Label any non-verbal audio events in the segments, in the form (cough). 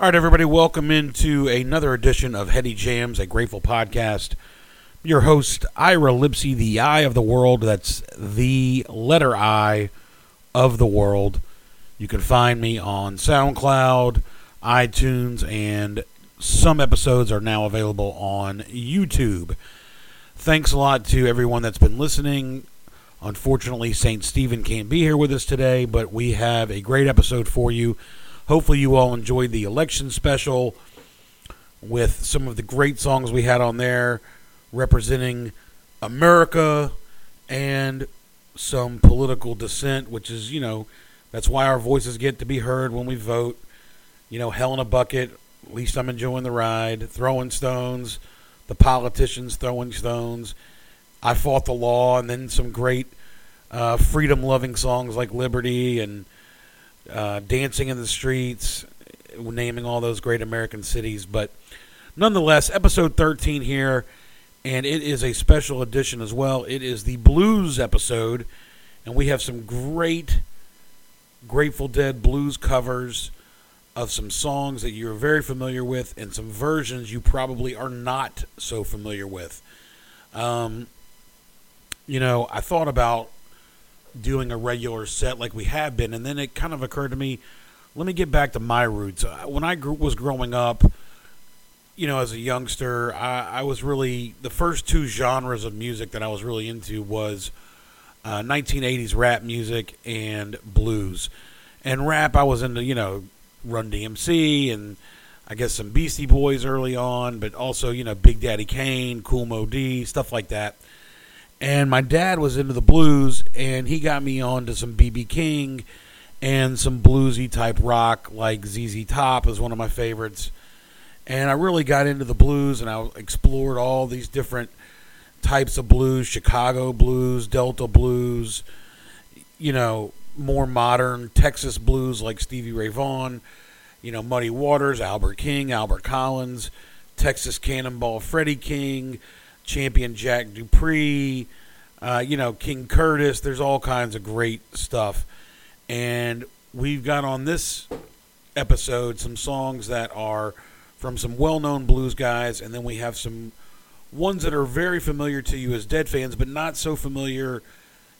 All right, everybody, welcome into another edition of Heady Jams, a Grateful podcast. Your host, Ira Lipsy, the eye of the world. That's the letter I of the world. You can find me on SoundCloud, iTunes, and some episodes are now available on YouTube. Thanks a lot to everyone that's been listening. Unfortunately, St. Stephen can't be here with us today, but we have a great episode for you. Hopefully, you all enjoyed the election special with some of the great songs we had on there representing America and some political dissent, which is, you know, that's why our voices get to be heard when we vote. You know, hell in a bucket, at least I'm enjoying the ride, throwing stones, the politicians throwing stones. I fought the law, and then some great uh, freedom loving songs like Liberty and uh, dancing in the streets, naming all those great American cities. But nonetheless, episode 13 here, and it is a special edition as well. It is the blues episode, and we have some great Grateful Dead blues covers of some songs that you're very familiar with and some versions you probably are not so familiar with. Um, you know, I thought about doing a regular set like we have been, and then it kind of occurred to me, let me get back to my roots. When I grew, was growing up, you know, as a youngster, I, I was really the first two genres of music that I was really into was uh, 1980s rap music and blues. And rap, I was into, you know, Run DMC and I guess some Beastie Boys early on, but also, you know, Big Daddy Kane, Kool Moe Dee, stuff like that. And my dad was into the blues, and he got me on to some BB King and some bluesy type rock, like ZZ Top is one of my favorites. And I really got into the blues, and I explored all these different types of blues Chicago blues, Delta blues, you know, more modern Texas blues like Stevie Ray Vaughan, you know, Muddy Waters, Albert King, Albert Collins, Texas Cannonball Freddie King, Champion Jack Dupree, uh, you know, King Curtis. There's all kinds of great stuff. And we've got on this episode some songs that are from some well known blues guys, and then we have some ones that are very familiar to you as Dead fans, but not so familiar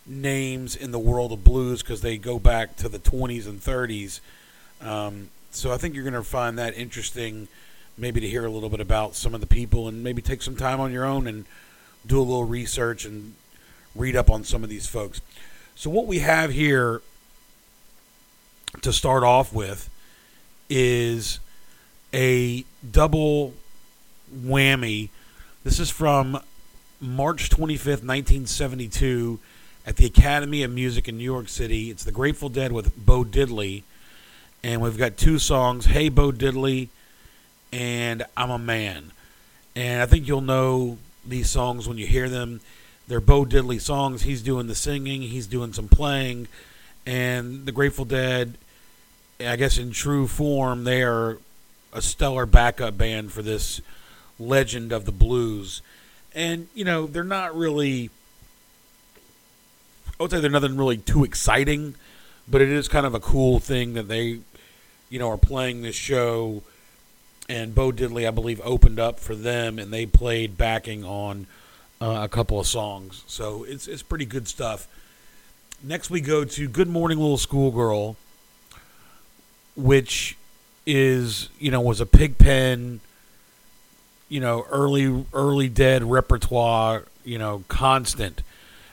names in the world of blues because they go back to the 20s and 30s. Um, so I think you're going to find that interesting, maybe to hear a little bit about some of the people and maybe take some time on your own and do a little research and read up on some of these folks. So what we have here to start off with is a double whammy. This is from March 25th, 1972, at the Academy of Music in New York City. It's the Grateful Dead with Bo Diddley. And we've got two songs Hey Bo Diddley and I'm a Man. And I think you'll know these songs when you hear them. They're Bo Diddley songs. He's doing the singing, he's doing some playing. And the Grateful Dead, I guess in true form, they are a stellar backup band for this legend of the blues. And, you know, they're not really, I would say they're nothing really too exciting, but it is kind of a cool thing that they, you know, are playing this show. And Bo Diddley, I believe, opened up for them, and they played backing on uh, a couple of songs. So it's it's pretty good stuff. Next, we go to "Good Morning Little Schoolgirl," which is you know was a pigpen, you know early early dead repertoire, you know constant,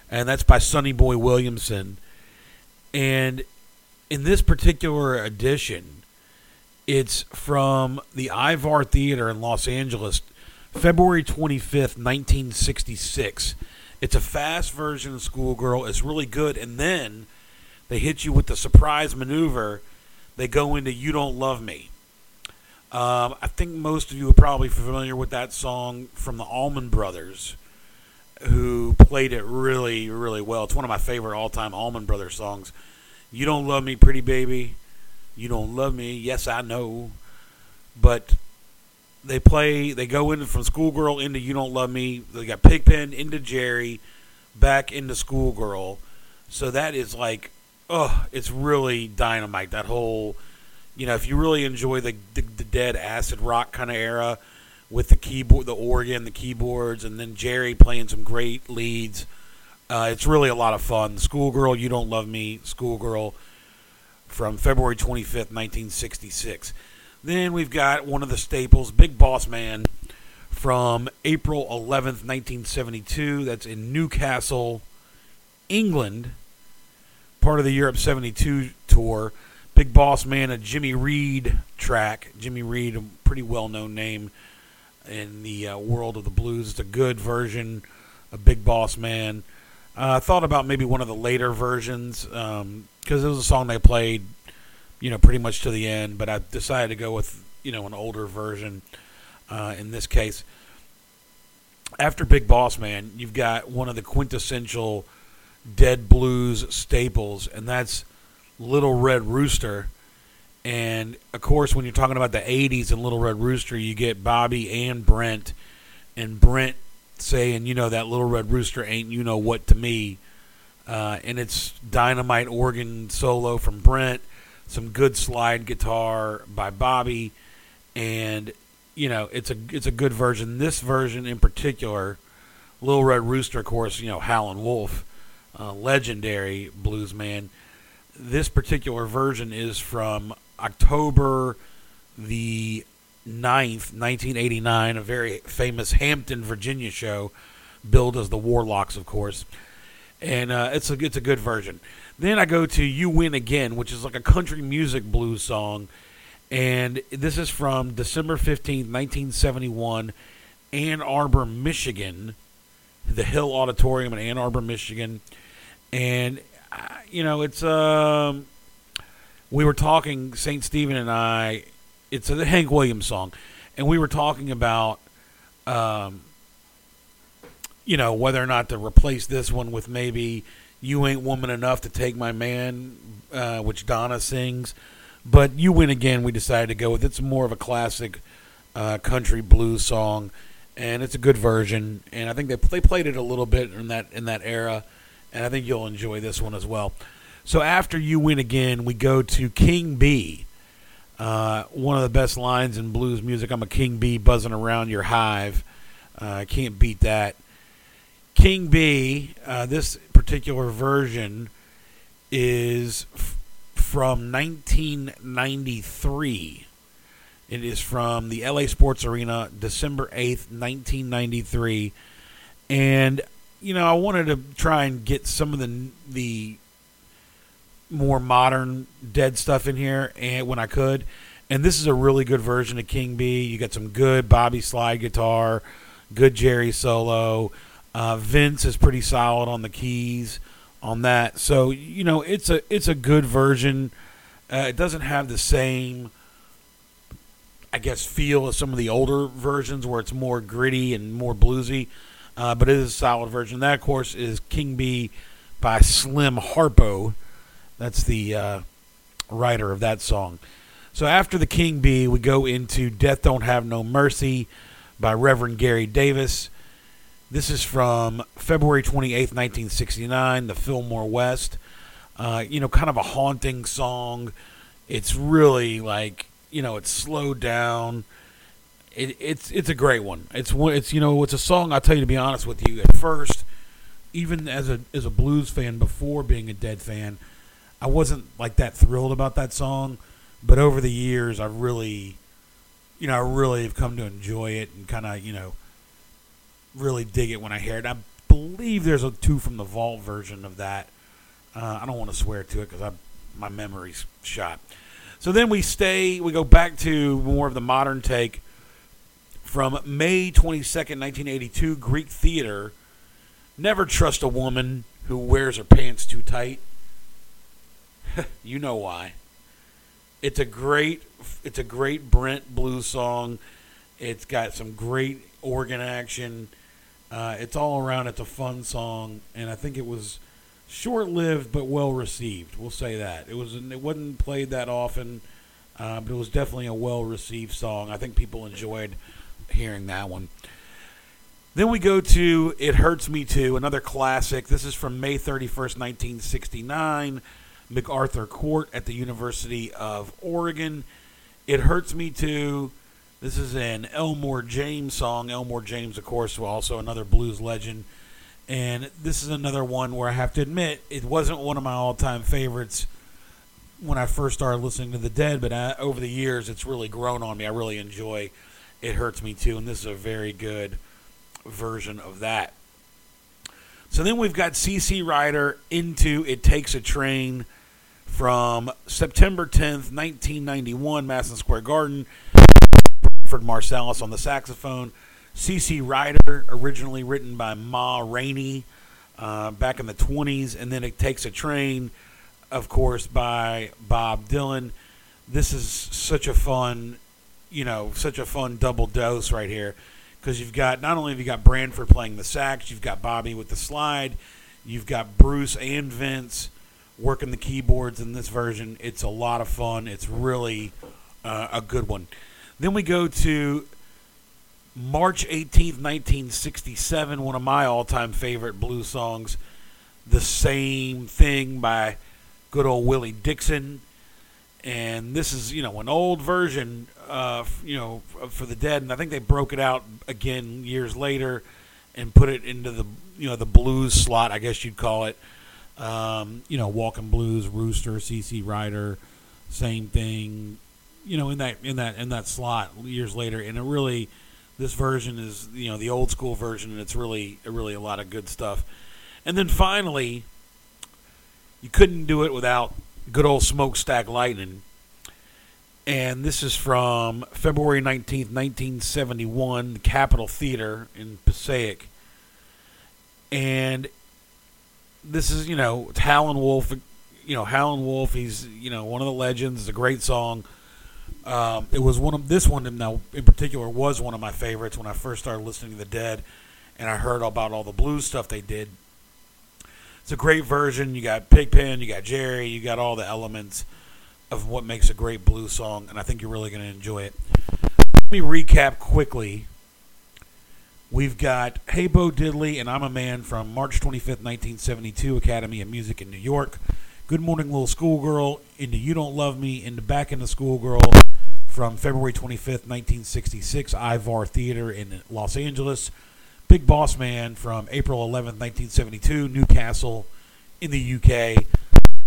and that's by Sonny Boy Williamson. And in this particular edition, it's from the Ivar Theater in Los Angeles, February 25th, 1966. It's a fast version of Schoolgirl. It's really good. And then they hit you with the surprise maneuver. They go into You Don't Love Me. Um, I think most of you are probably familiar with that song from the Allman Brothers. who played it really, really well. It's one of my favorite all-time Allman Brothers songs. You don't love me, pretty baby. You don't love me. Yes, I know. But they play. They go in from Schoolgirl into You Don't Love Me. They got Pigpen into Jerry, back into Schoolgirl. So that is like, oh, it's really dynamite. That whole, you know, if you really enjoy the the, the dead acid rock kind of era with the keyboard, the organ, the keyboards, and then Jerry playing some great leads. Uh, it's really a lot of fun. Schoolgirl, You Don't Love Me, Schoolgirl from February 25th, 1966. Then we've got one of the staples, Big Boss Man, from April 11th, 1972. That's in Newcastle, England, part of the Europe 72 tour. Big Boss Man, a Jimmy Reed track. Jimmy Reed, a pretty well known name in the uh, world of the blues. It's a good version of Big Boss Man. Uh, I thought about maybe one of the later versions because it was a song they played, you know, pretty much to the end. But I decided to go with you know an older version uh, in this case. After Big Boss Man, you've got one of the quintessential dead blues staples, and that's Little Red Rooster. And of course, when you're talking about the 80s and Little Red Rooster, you get Bobby and Brent, and Brent saying, you know, that Little Red Rooster ain't you know what to me. Uh, and it's dynamite organ solo from Brent, some good slide guitar by Bobby, and you know it's a it's a good version. This version in particular, Little Red Rooster, of course, you know Howlin' Wolf, uh, legendary blues man. This particular version is from October the 9th, 1989, a very famous Hampton, Virginia show, billed as the Warlocks, of course. And uh, it's a it's a good version. Then I go to "You Win Again," which is like a country music blues song, and this is from December fifteenth, nineteen seventy one, Ann Arbor, Michigan, the Hill Auditorium in Ann Arbor, Michigan, and uh, you know it's um, we were talking Saint Stephen and I it's a Hank Williams song, and we were talking about, um, you know, whether or not to replace this one with maybe "You Ain't Woman Enough to Take My Man," uh, which Donna sings. But "You Win Again," we decided to go with. It's more of a classic uh, country blues song, and it's a good version. And I think they they played it a little bit in that in that era, and I think you'll enjoy this one as well. So after "You Win Again," we go to King Bee uh, one of the best lines in blues music. I'm a king bee buzzing around your hive. Uh, I can't beat that. King Bee, uh, this particular version is f- from 1993. It is from the LA Sports Arena, December 8th, 1993. And, you know, I wanted to try and get some of the the more modern dead stuff in here and when I could. And this is a really good version of King Bee. You got some good Bobby slide guitar, good Jerry solo. Uh, Vince is pretty solid on the keys on that. So you know it's a it's a good version. Uh, it doesn't have the same, I guess, feel as some of the older versions where it's more gritty and more bluesy. Uh, but it is a solid version. That, of course, is King Bee by Slim Harpo. That's the uh, writer of that song. So after the King Bee, we go into Death Don't Have No Mercy by Reverend Gary Davis. This is from February 28th, 1969, the Fillmore West. Uh, you know, kind of a haunting song. It's really like, you know, it's slowed down. It, it's it's a great one. It's it's you know it's a song. I'll tell you to be honest with you. At first, even as a as a blues fan before being a Dead fan, I wasn't like that thrilled about that song, but over the years, I really, you know, I really have come to enjoy it and kind of, you know, really dig it when I hear it. I believe there's a two from the vault version of that. Uh, I don't want to swear to it because my memory's shot. So then we stay, we go back to more of the modern take from May 22nd, 1982, Greek Theater. Never trust a woman who wears her pants too tight. (laughs) you know why. It's a great it's a great Brent blues song. It's got some great organ action. Uh, it's all around. It's a fun song, and I think it was short-lived but well received. We'll say that it was. It wasn't played that often, uh, but it was definitely a well-received song. I think people enjoyed hearing that one. Then we go to It Hurts Me Too, another classic. This is from May 31st, 1969, MacArthur Court at the University of Oregon. It Hurts Me Too. This is an Elmore James song. Elmore James, of course, also another blues legend. And this is another one where I have to admit it wasn't one of my all time favorites when I first started listening to The Dead, but I, over the years it's really grown on me. I really enjoy It Hurts Me Too, and this is a very good version of that. So then we've got CC Rider into It Takes a Train from September 10th, 1991, Madison Square Garden. Branford Marsalis on the saxophone. CC Rider, originally written by Ma Rainey uh, back in the 20s, and then It Takes a Train, of course, by Bob Dylan. This is such a fun, you know, such a fun double dose right here because you've got not only have you got Branford playing the sax, you've got Bobby with the slide, you've got Bruce and Vince working the keyboards in this version. It's a lot of fun. It's really uh, a good one. Then we go to March 18th, 1967, one of my all time favorite blues songs, The Same Thing by good old Willie Dixon. And this is, you know, an old version uh, you know, for the dead, and I think they broke it out again years later and put it into the you know the blues slot, I guess you'd call it. Um, you know, Walking Blues, Rooster, CC Rider, same thing. You know, in that in that in that slot years later, and it really this version is you know the old school version, and it's really really a lot of good stuff. And then finally, you couldn't do it without good old smokestack lightning and this is from February 19th, 1971, the Capitol Theater in Passaic. And this is, you know, it's Howlin' Wolf. You know, Howlin' Wolf, he's, you know, one of the legends. It's a great song. Um, it was one of, this one, now in particular, was one of my favorites when I first started listening to The Dead and I heard about all the blues stuff they did. It's a great version. You got Pigpen, you got Jerry, you got all the elements of what makes a great blues song, and I think you're really going to enjoy it. Let me recap quickly. We've got Hey Bo Diddley and I'm a Man from March 25th, 1972, Academy of Music in New York. Good Morning Little Schoolgirl, into You Don't Love Me, into Back in the Schoolgirl from February 25th, 1966, Ivar Theater in Los Angeles. Big Boss Man from April 11th, 1972, Newcastle in the UK.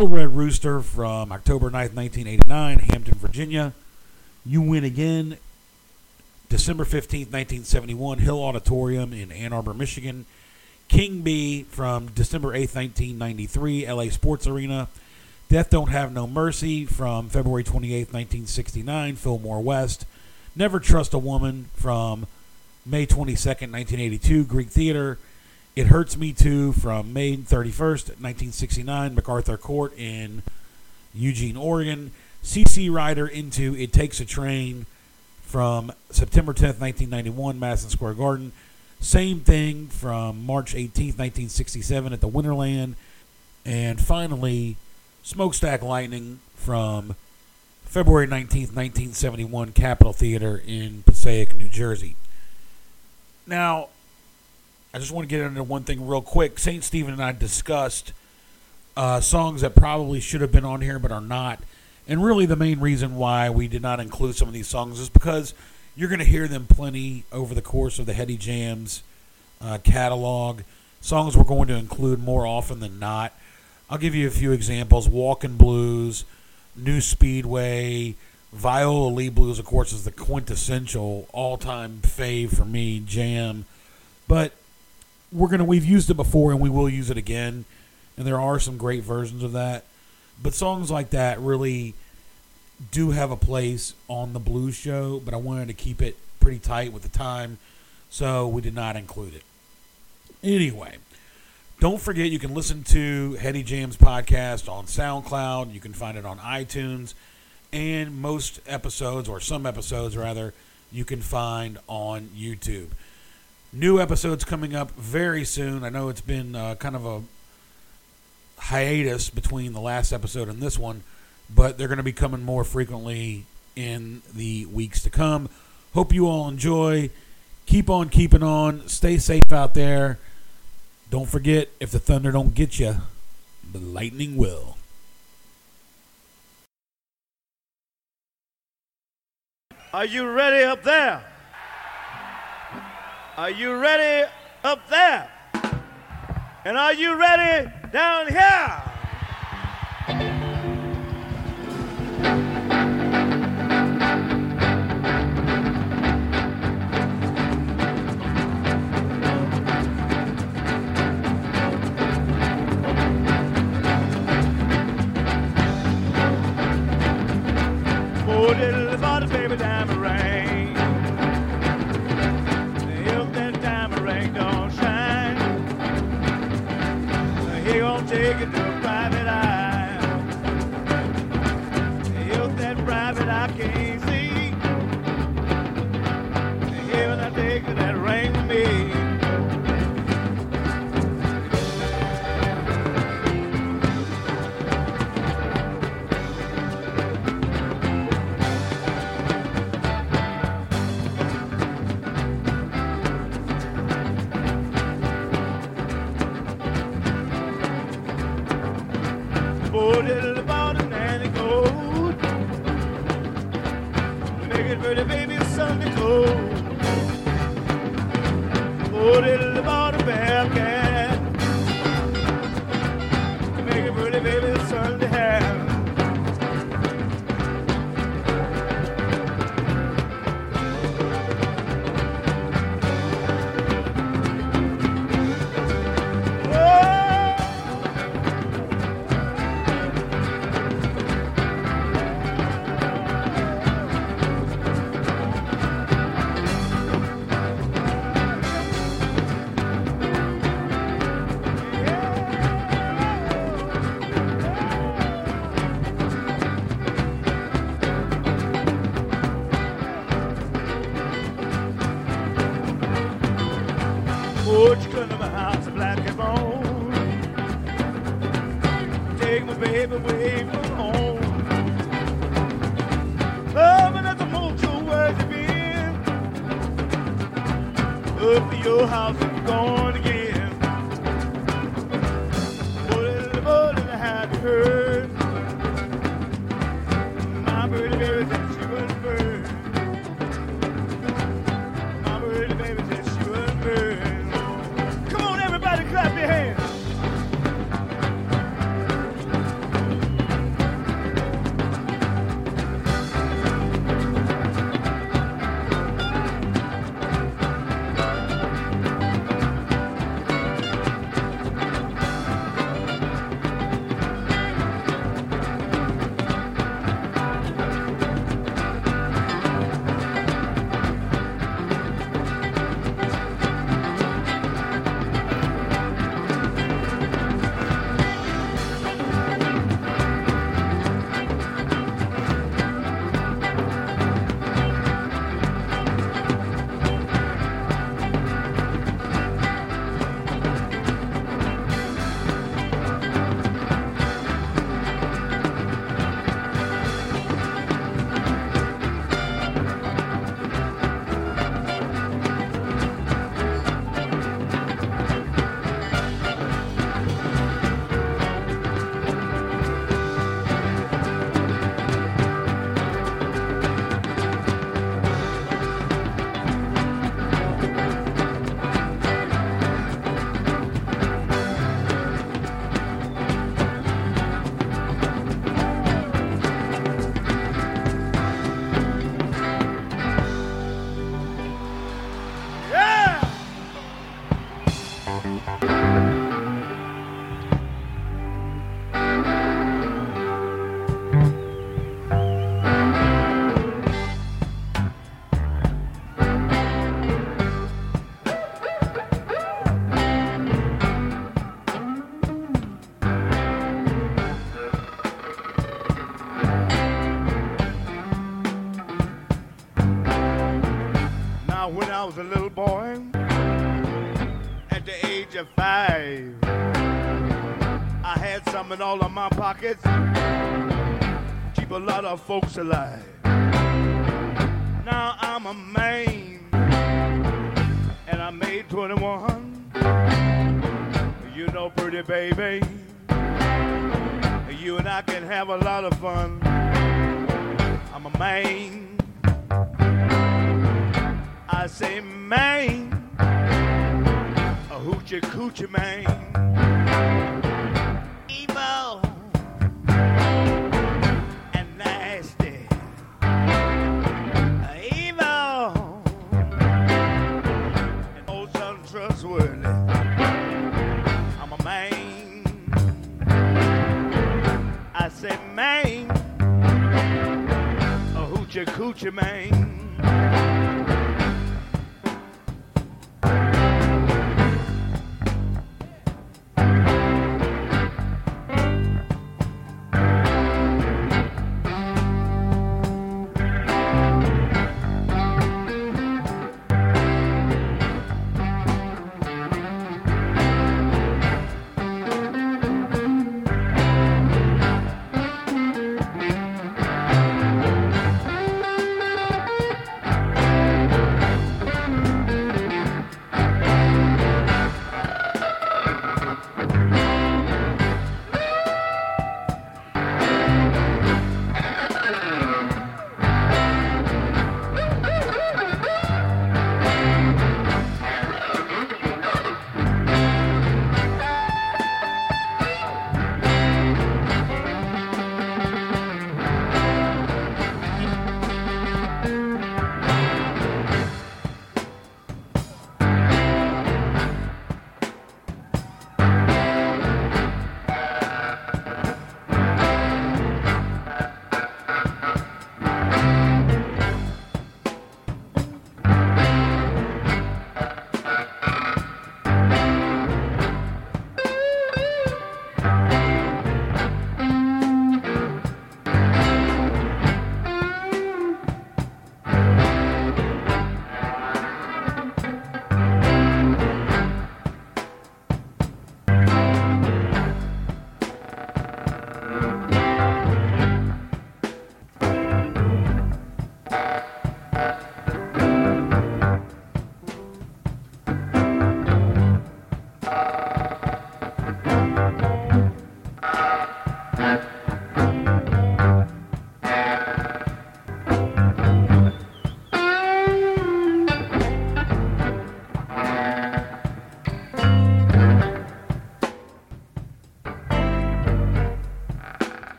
Little Red Rooster from October 9th, 1989, Hampton, Virginia. You Win Again, December 15th, 1971, Hill Auditorium in Ann Arbor, Michigan. King Bee from December 8th, 1993, LA Sports Arena. Death Don't Have No Mercy from February 28th, 1969, Fillmore West. Never Trust a Woman from May 22nd, 1982, Greek Theater. It Hurts Me Too from May 31st, 1969, MacArthur Court in Eugene, Oregon. CC Rider into It Takes a Train from September 10th, 1991, Madison Square Garden. Same thing from March 18th, 1967 at the Winterland. And finally, Smokestack Lightning from February 19th, 1971, Capitol Theater in Passaic, New Jersey. Now, I just want to get into one thing real quick. St. Stephen and I discussed uh, songs that probably should have been on here but are not. And really, the main reason why we did not include some of these songs is because you're going to hear them plenty over the course of the Heady Jams uh, catalog. Songs we're going to include more often than not. I'll give you a few examples Walking Blues, New Speedway, Viola Lee Blues, of course, is the quintessential all time fave for me, jam. But we're gonna we've used it before and we will use it again, and there are some great versions of that. But songs like that really do have a place on the blues show, but I wanted to keep it pretty tight with the time, so we did not include it. Anyway, don't forget you can listen to Heady Jams podcast on SoundCloud. You can find it on iTunes, and most episodes, or some episodes rather, you can find on YouTube. New episodes coming up very soon. I know it's been uh, kind of a hiatus between the last episode and this one, but they're going to be coming more frequently in the weeks to come. Hope you all enjoy. Keep on keeping on. Stay safe out there. Don't forget, if the thunder don't get you, the lightning will. Are you ready up there? Are you ready up there? And are you ready down here? Little body, baby, diamond ring. If that diamond ring don't shine, he gon' take it to a private eye. If that private eye can't Sunday folks alive.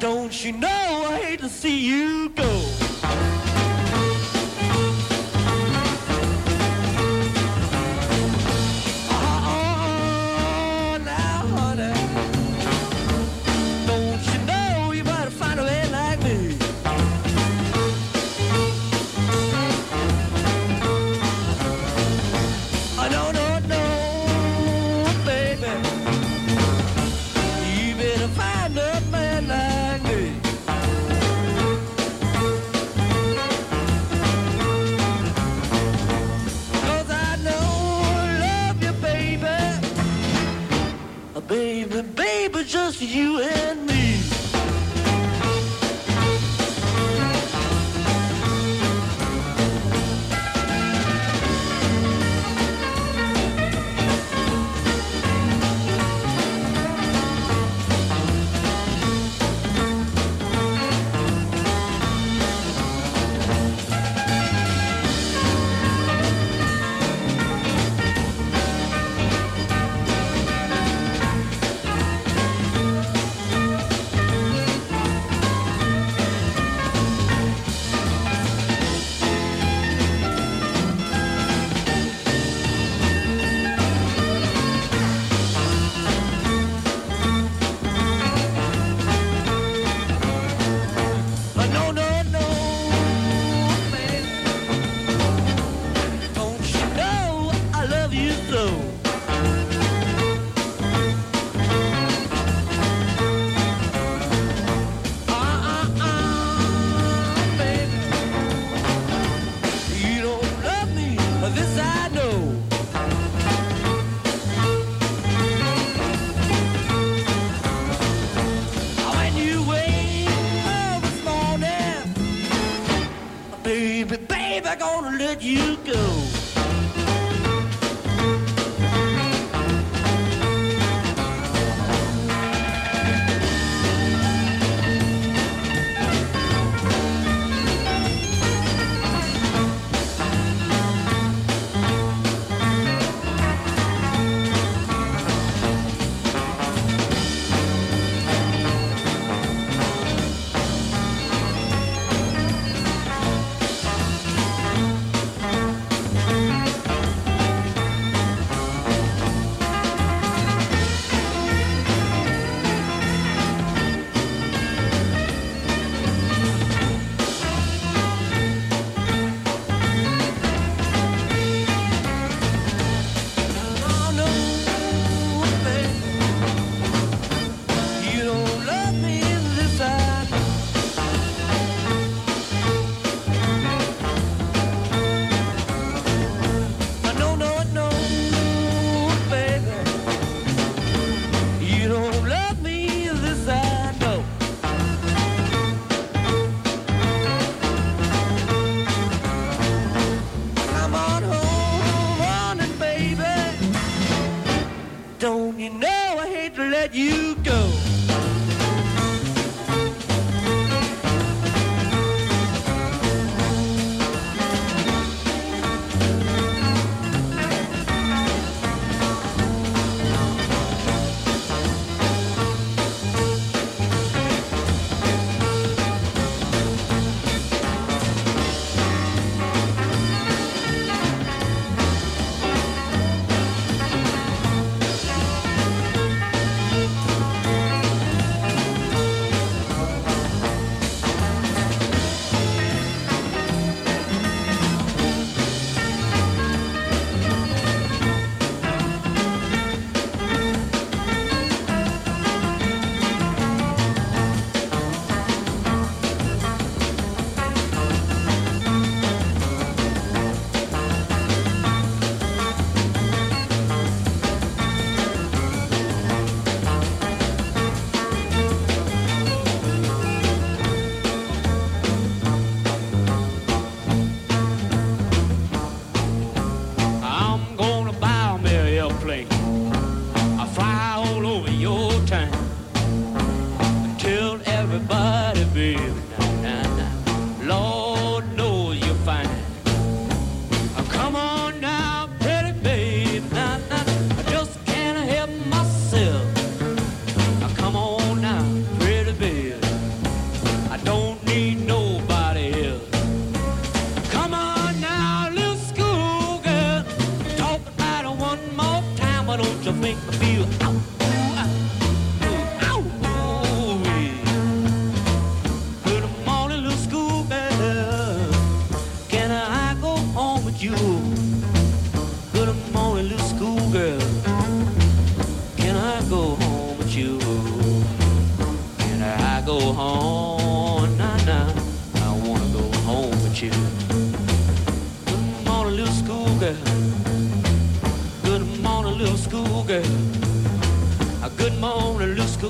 Don't you know I hate to see you you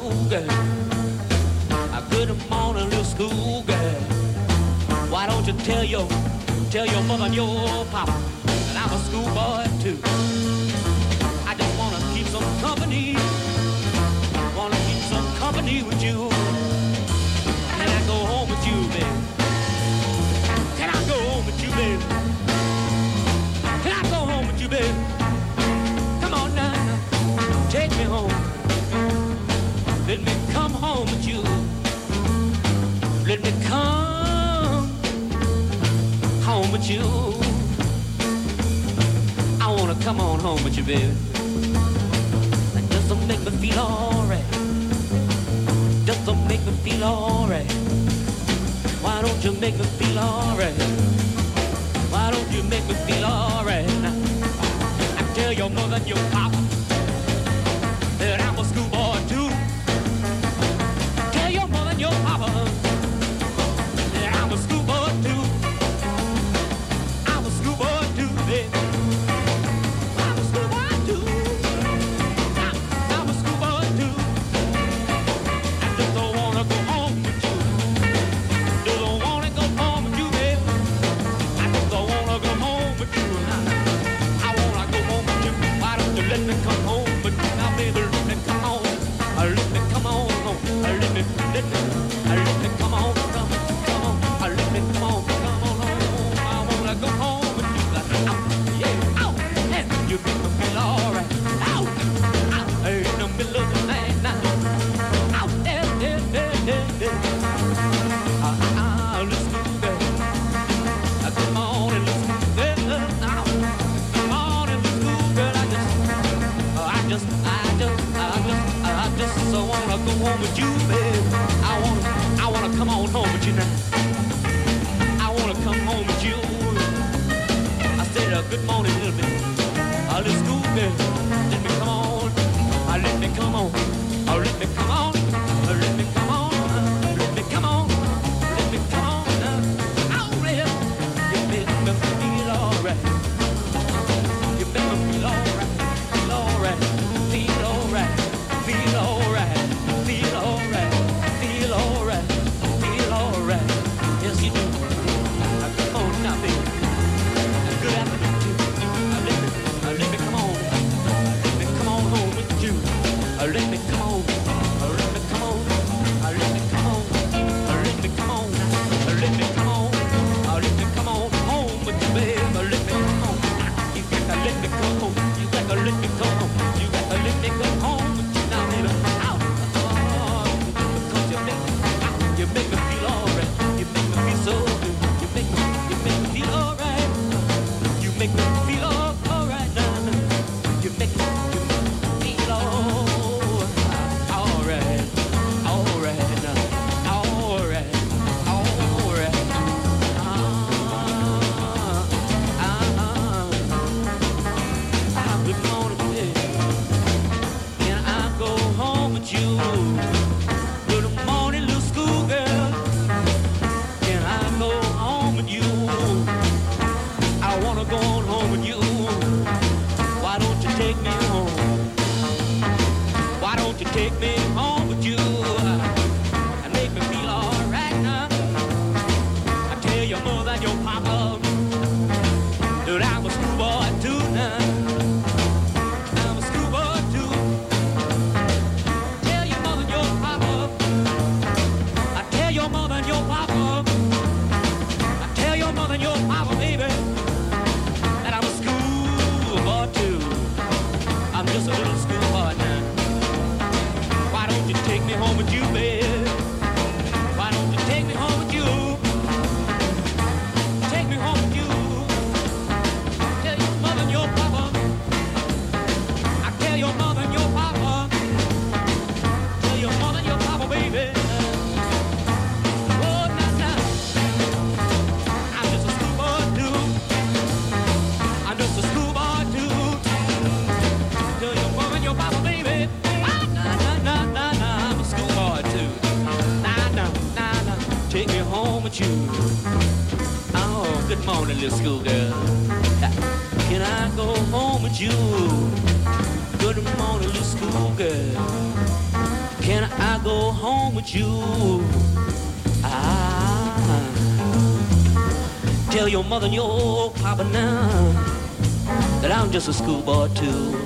school girl. A good morning, little school girl. Why don't you tell your, tell your mother and your papa that I'm a schoolboy too. I just wanna keep some company. Wanna keep some company with you. Can I go home with you, baby? Can I go home with you, baby? Can I go home with you, baby? Let me come home with you. Let me come home with you. I wanna come on home with you, baby. That doesn't make me feel alright. Doesn't make me feel alright. Why don't you make me feel alright? Why don't you make me feel alright? I tell your mother and your papa. your papa. A schoolboy too.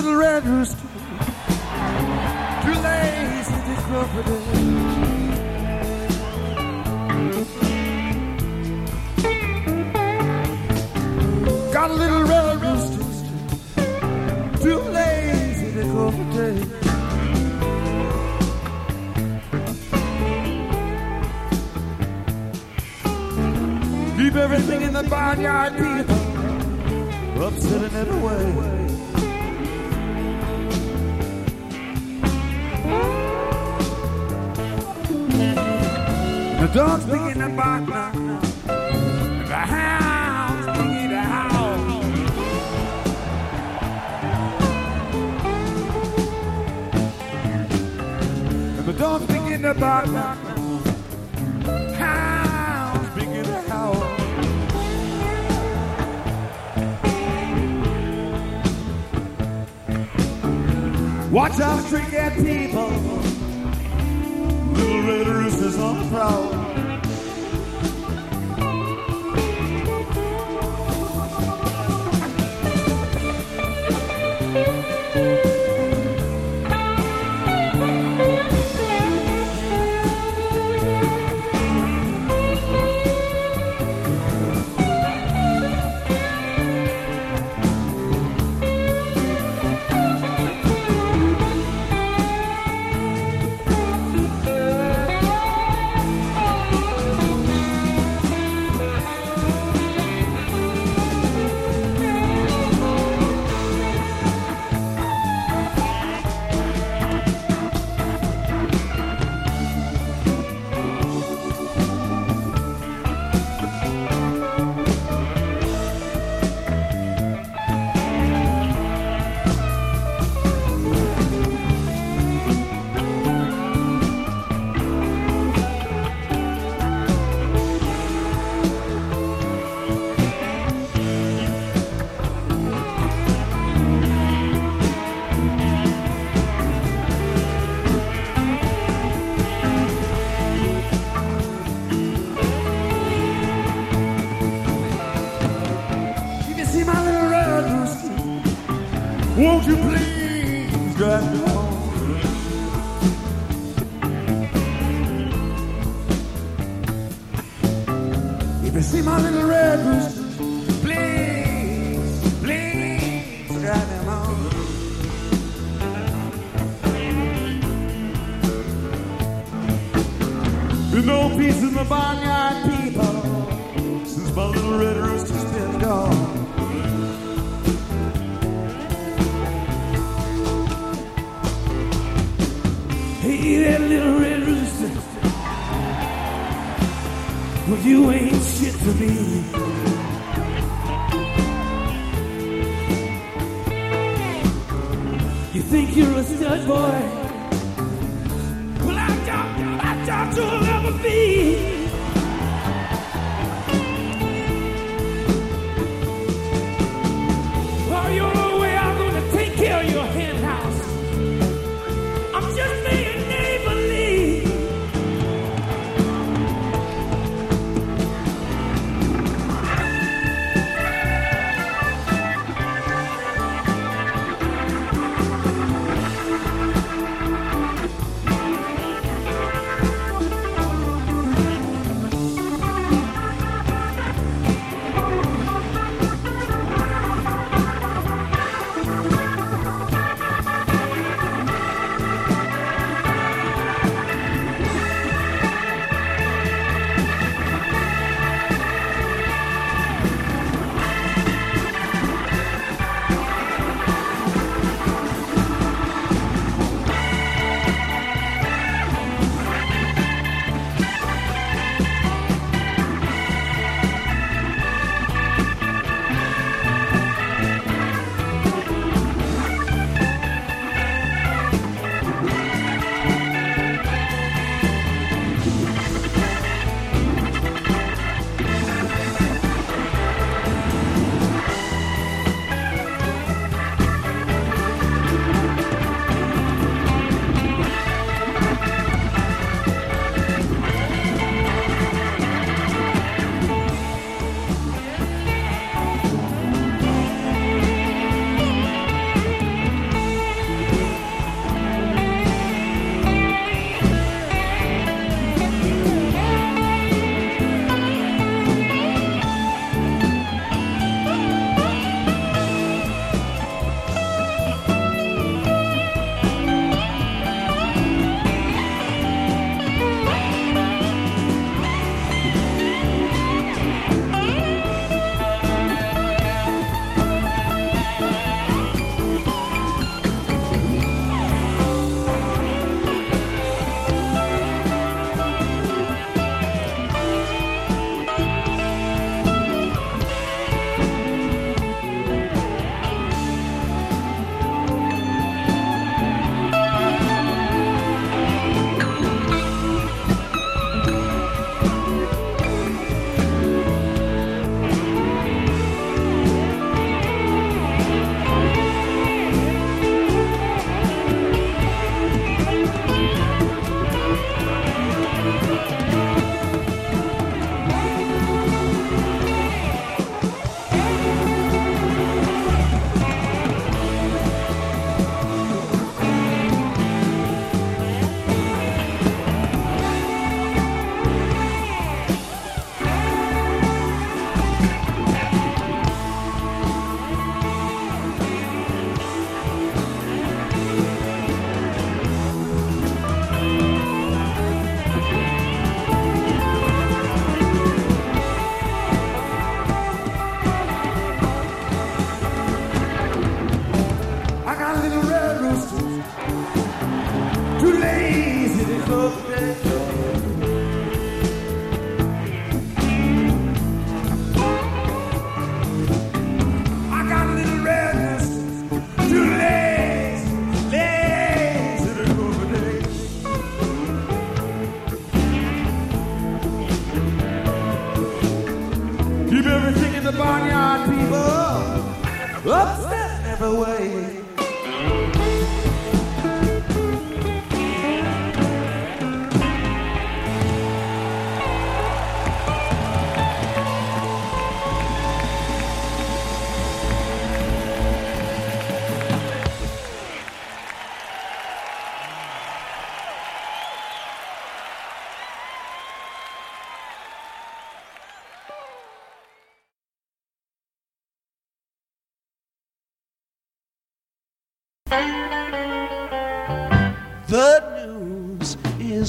Little red rooster. Too lazy to crow. Got a little red rooster. Too lazy to crow for day. Keep everything in the barnyard, Peter. Upsetting it away. Dogs begin to bark now. The hounds begin to howl. And the dogs begin to bark now. Hounds begin to howl. Watch out, cat people. Little red roosters on the prowl.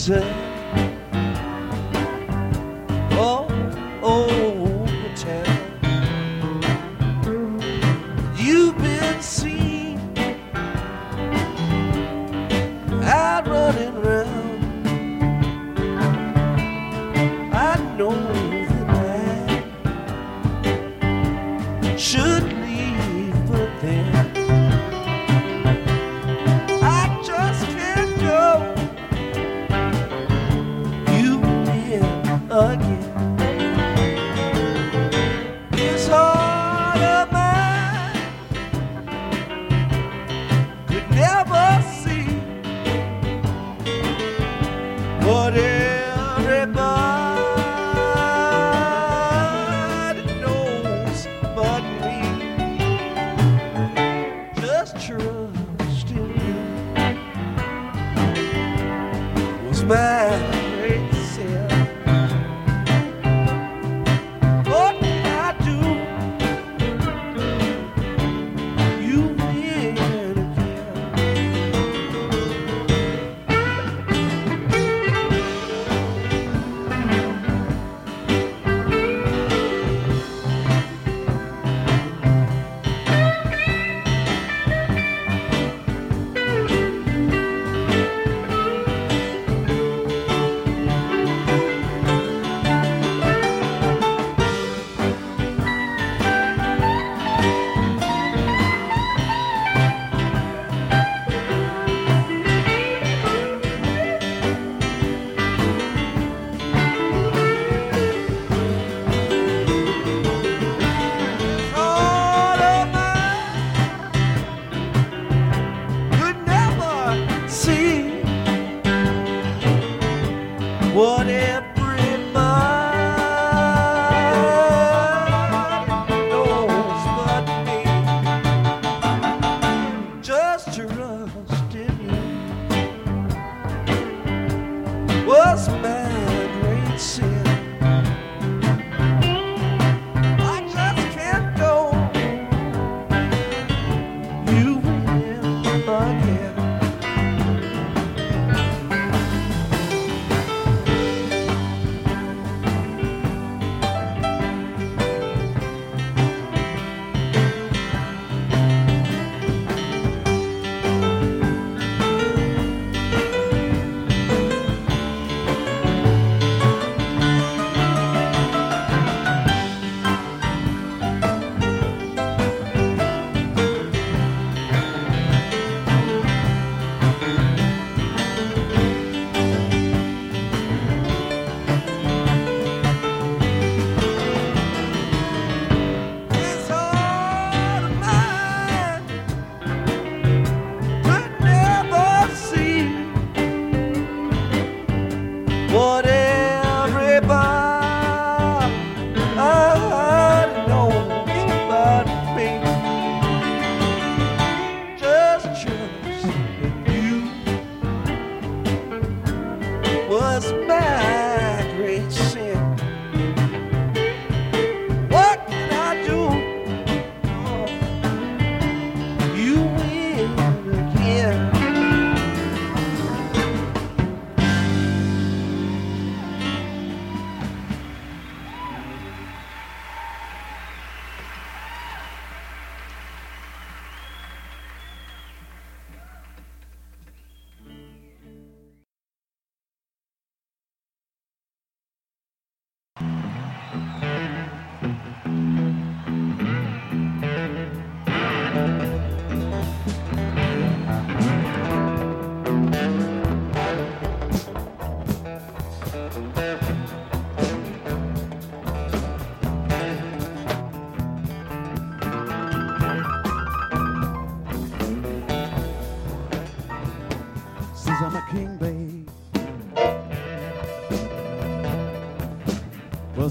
Is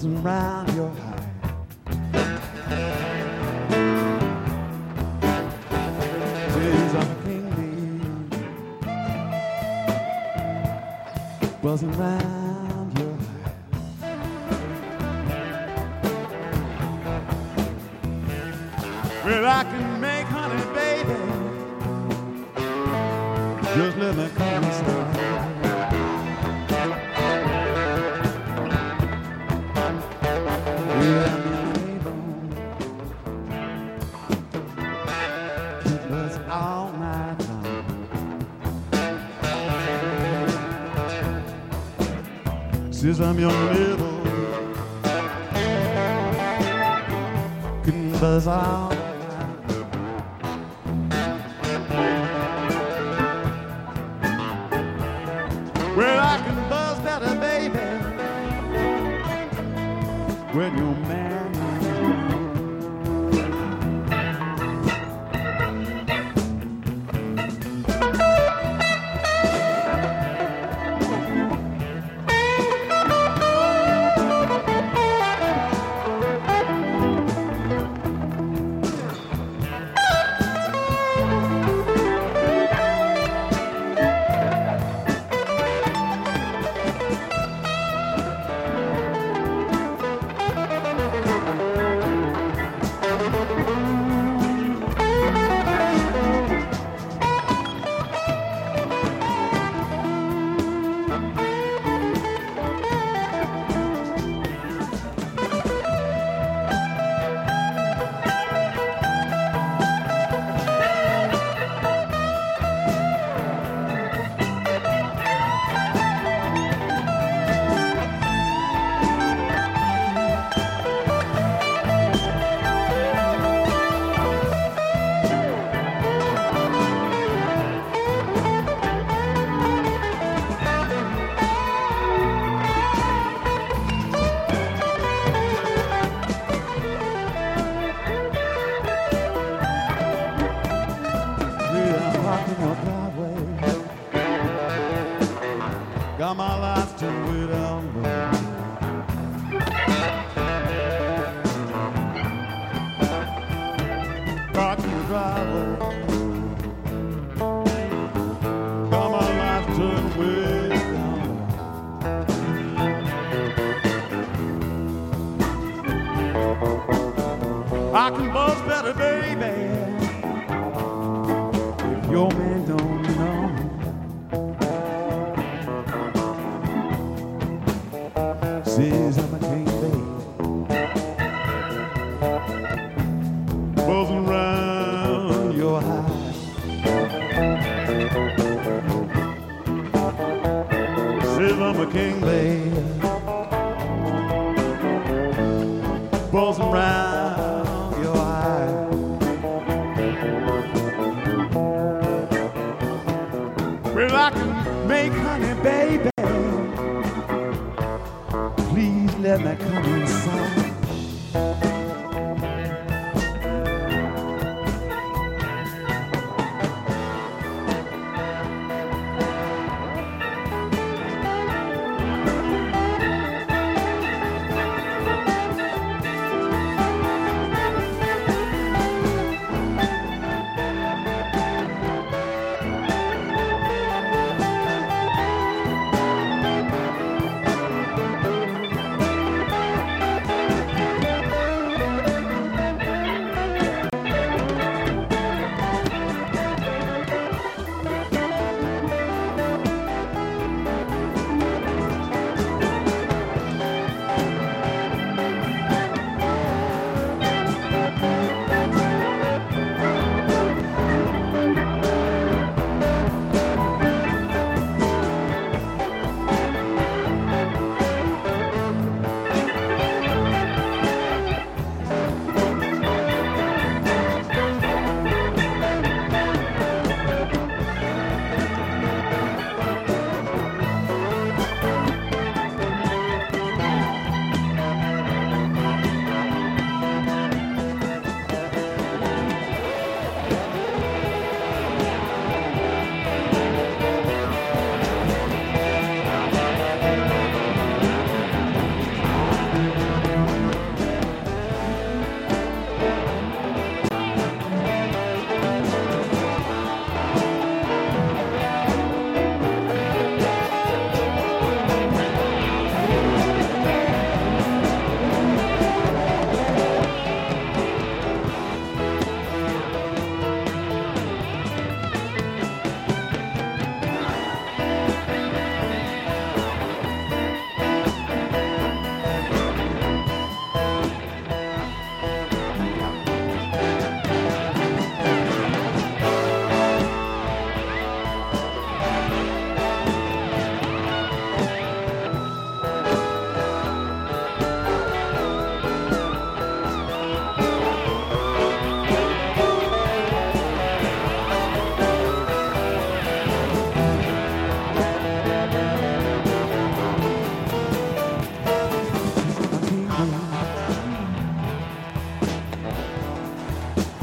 doesn't rhyme, you're high. Days on a king bee. Wasn't rhyme, you're. Well, I can make honey, baby. Just let me come. Cause I'm your little Couldn't buzz out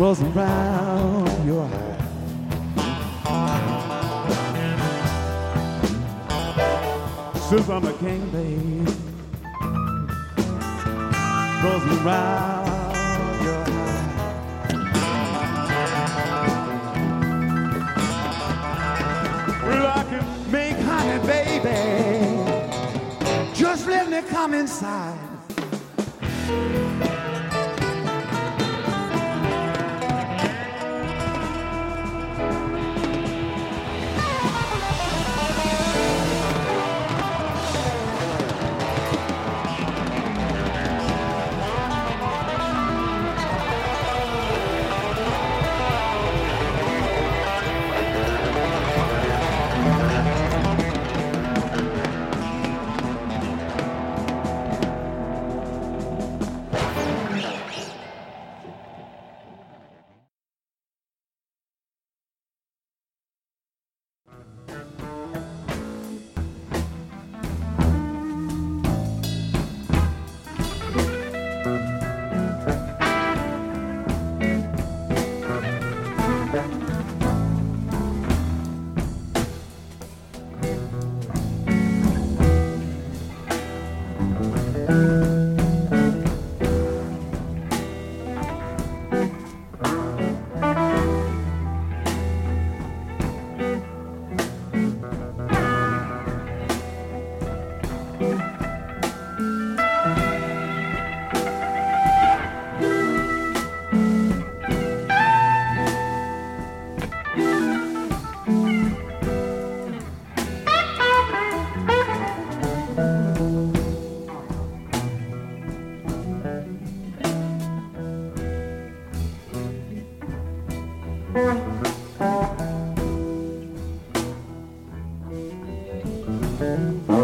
buzzing round your heart. Since I'm a king, babe, goes round your heart. Well, I can make honey, baby. Just let me come inside. Mm-hmm.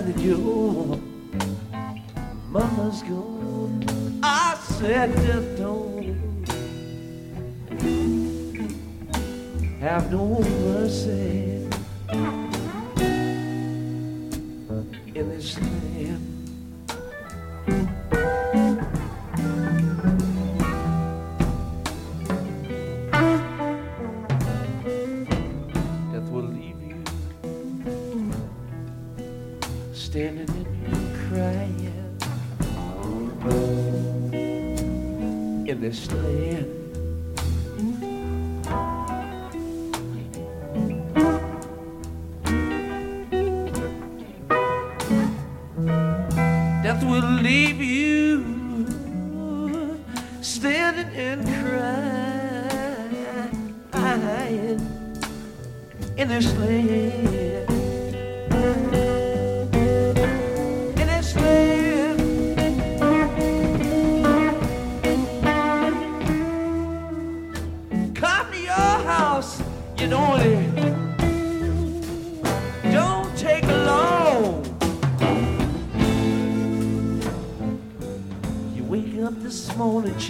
de hoje.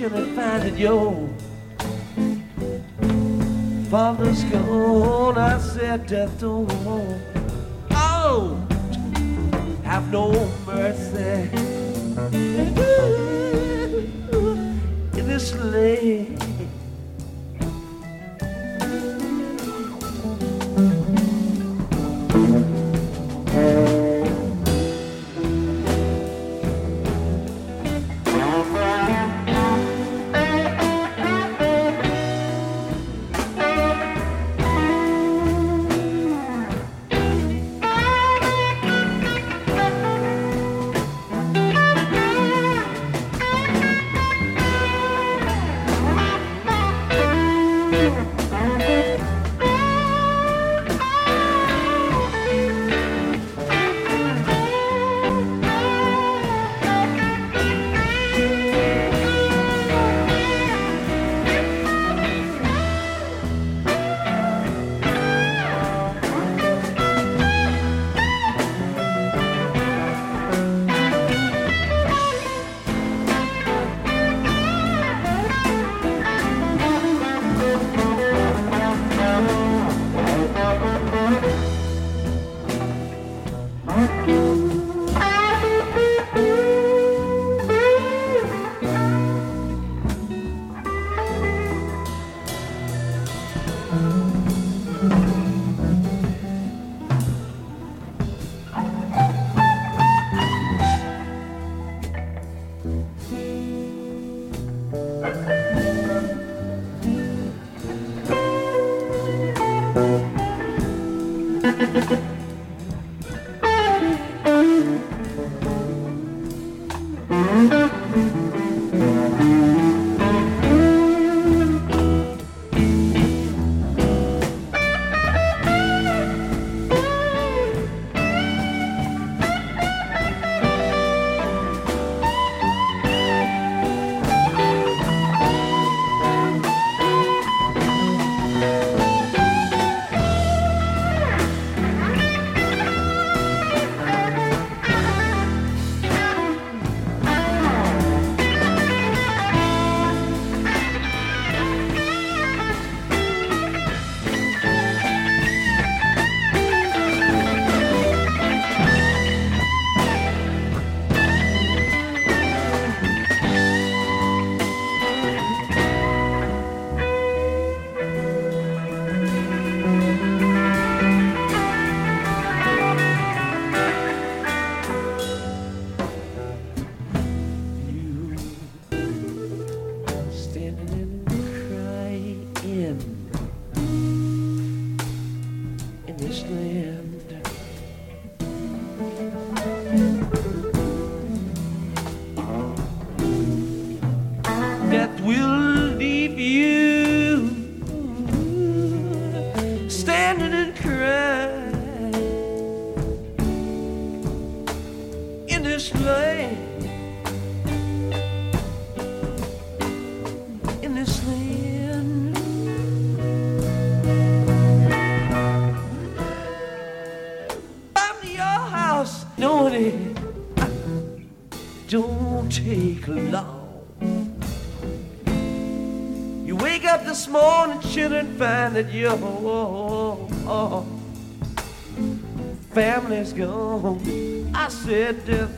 till I found it, your Father's gone, I said death don't long. You wake up this morning, children, find that your oh, oh, family's gone. I said, death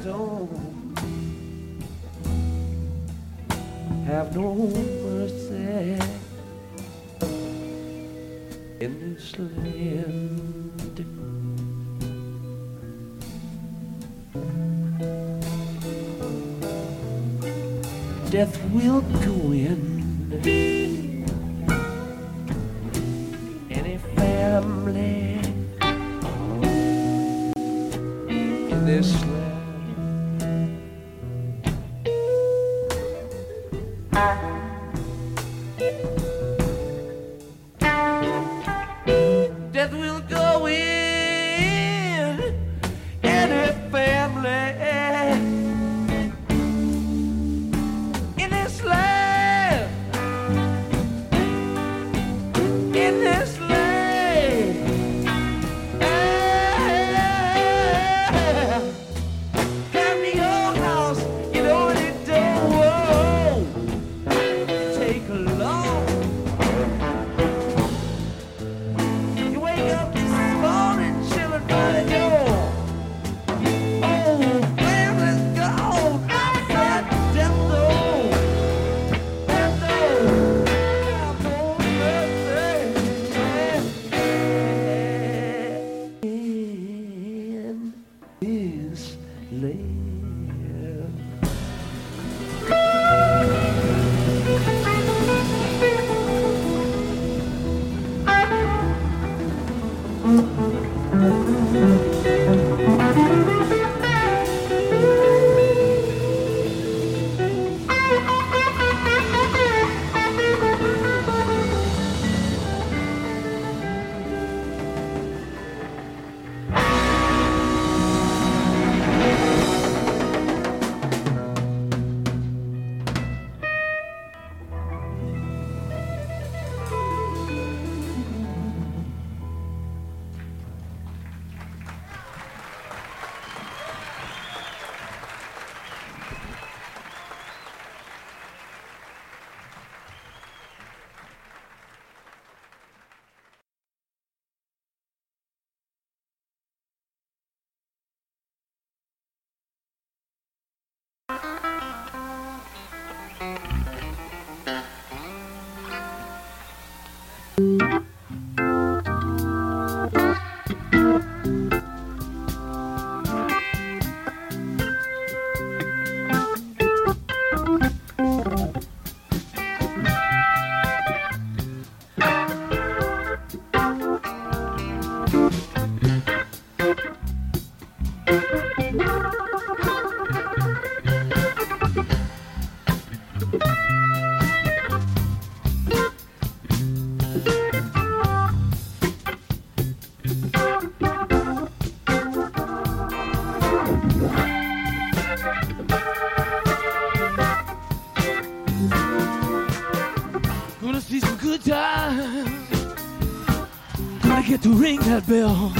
that bell.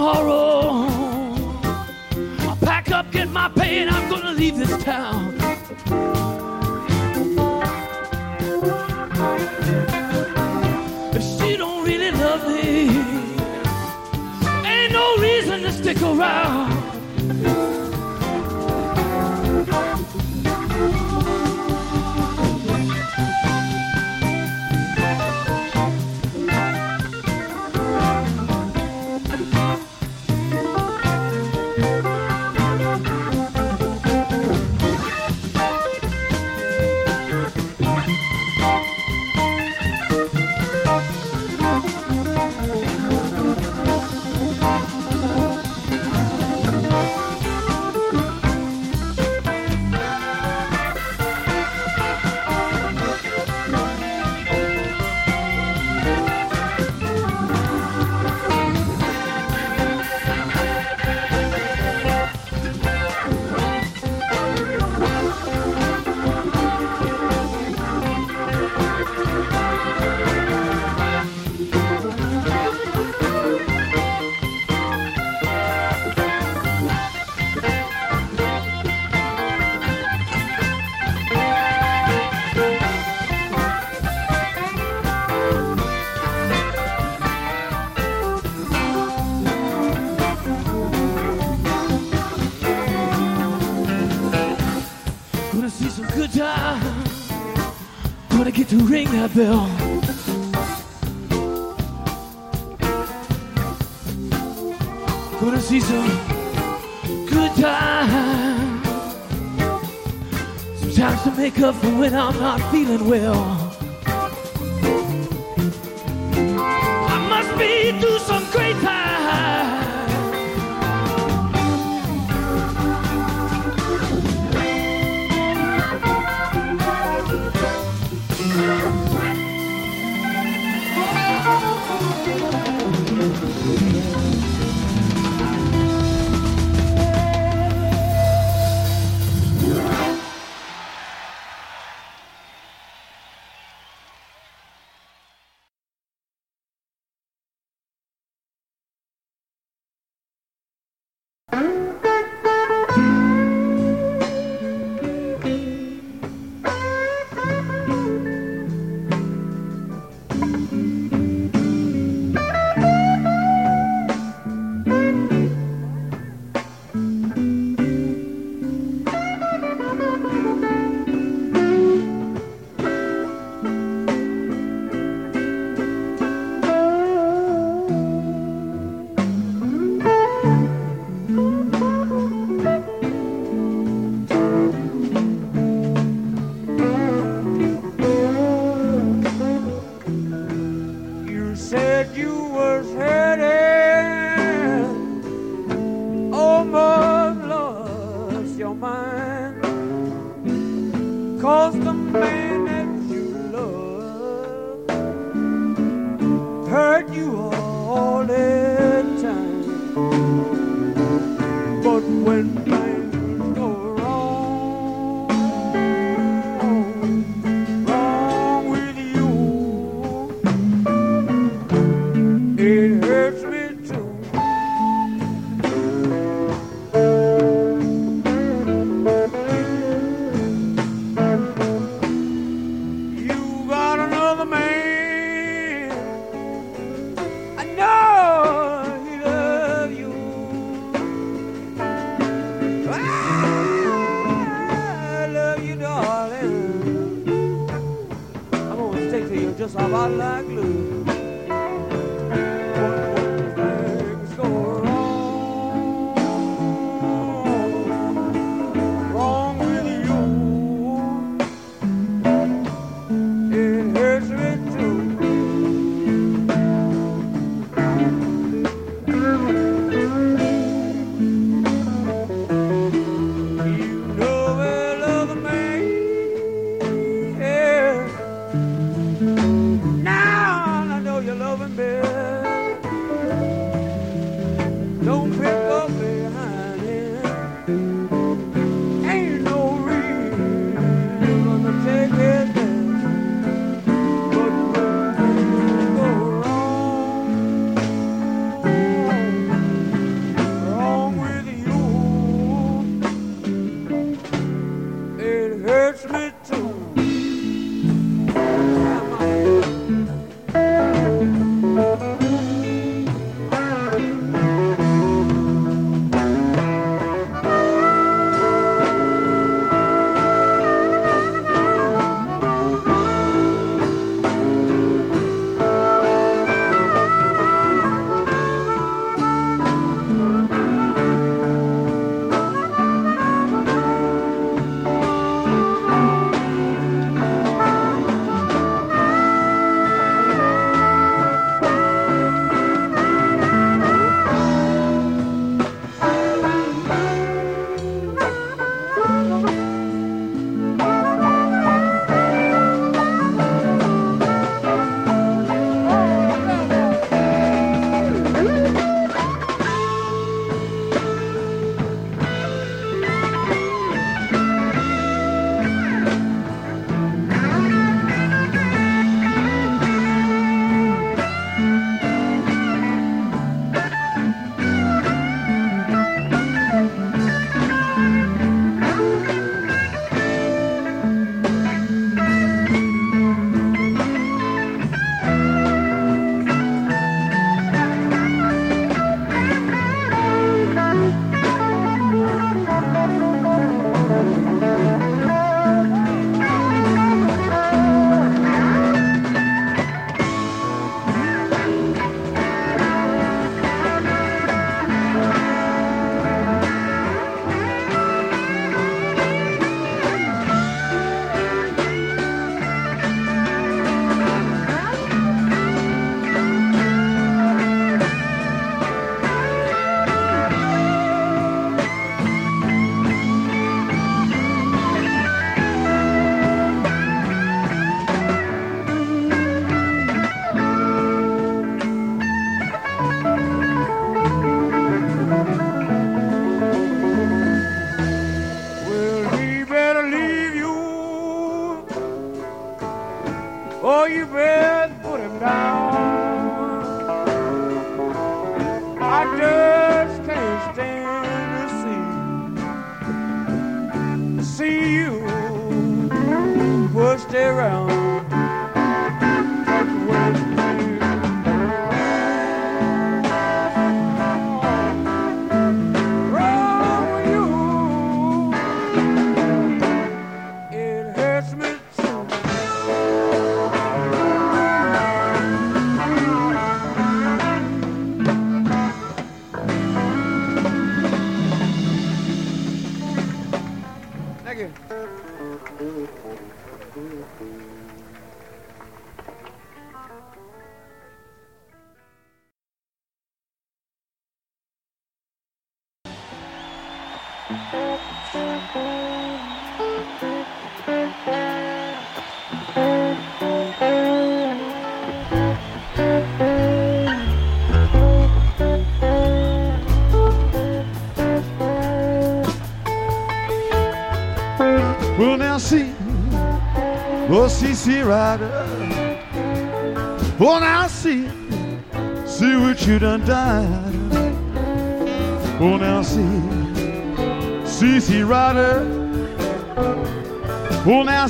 tomorrow. I'll pack up, get my pay, and I'm gonna leave this town. If she don't really love me, ain't no reason to stick around. That Bill. Gonna see some good times. Sometimes to make up for when I'm not feeling well. I love you, darling. I'm gonna stick to you just about like.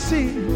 Oh,